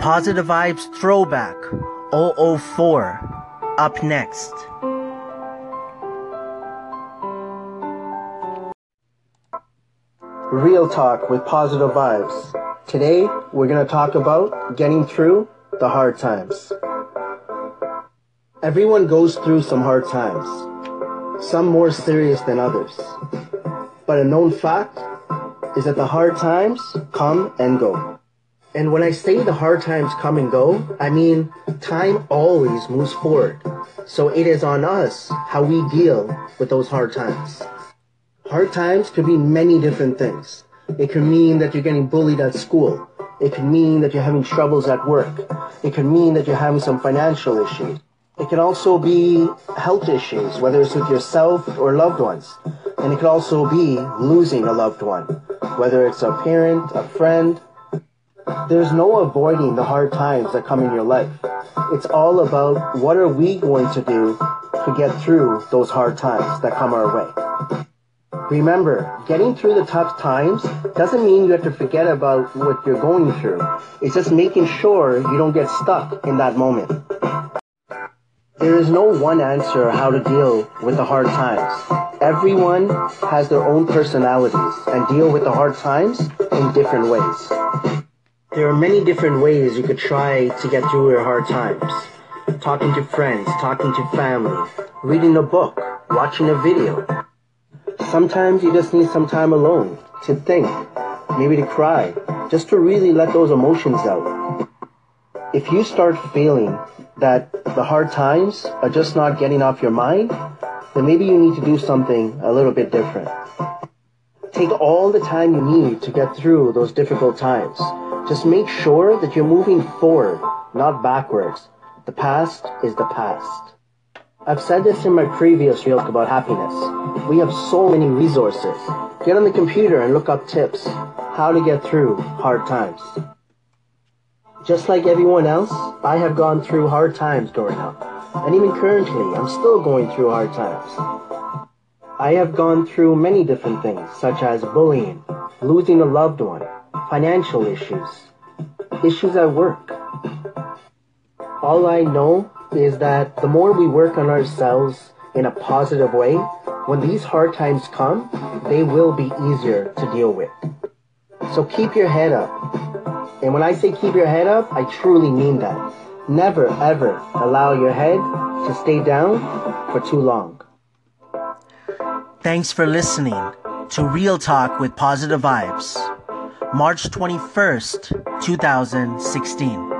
Positive Vibes Throwback 004 up next. Real Talk with Positive Vibes. Today, we're going to talk about getting through the hard times. Everyone goes through some hard times, some more serious than others. But a known fact is that the hard times come and go. And when I say the hard times come and go, I mean time always moves forward. So it is on us how we deal with those hard times. Hard times could be many different things. It could mean that you're getting bullied at school. It could mean that you're having troubles at work. It could mean that you're having some financial issues. It can also be health issues, whether it's with yourself or loved ones. And it could also be losing a loved one, whether it's a parent, a friend, there's no avoiding the hard times that come in your life. It's all about what are we going to do to get through those hard times that come our way. Remember, getting through the tough times doesn't mean you have to forget about what you're going through. It's just making sure you don't get stuck in that moment. There is no one answer how to deal with the hard times. Everyone has their own personalities and deal with the hard times in different ways. There are many different ways you could try to get through your hard times. Talking to friends, talking to family, reading a book, watching a video. Sometimes you just need some time alone to think, maybe to cry, just to really let those emotions out. If you start feeling that the hard times are just not getting off your mind, then maybe you need to do something a little bit different. Take all the time you need to get through those difficult times. Just make sure that you're moving forward, not backwards. The past is the past. I've said this in my previous reel about happiness. We have so many resources. Get on the computer and look up tips, how to get through hard times. Just like everyone else, I have gone through hard times growing up. And even currently, I'm still going through hard times. I have gone through many different things, such as bullying, losing a loved one, financial issues, issues at work. All I know is that the more we work on ourselves in a positive way, when these hard times come, they will be easier to deal with. So keep your head up. And when I say keep your head up, I truly mean that. Never ever allow your head to stay down for too long. Thanks for listening to Real Talk with Positive Vibes. March 21st, 2016.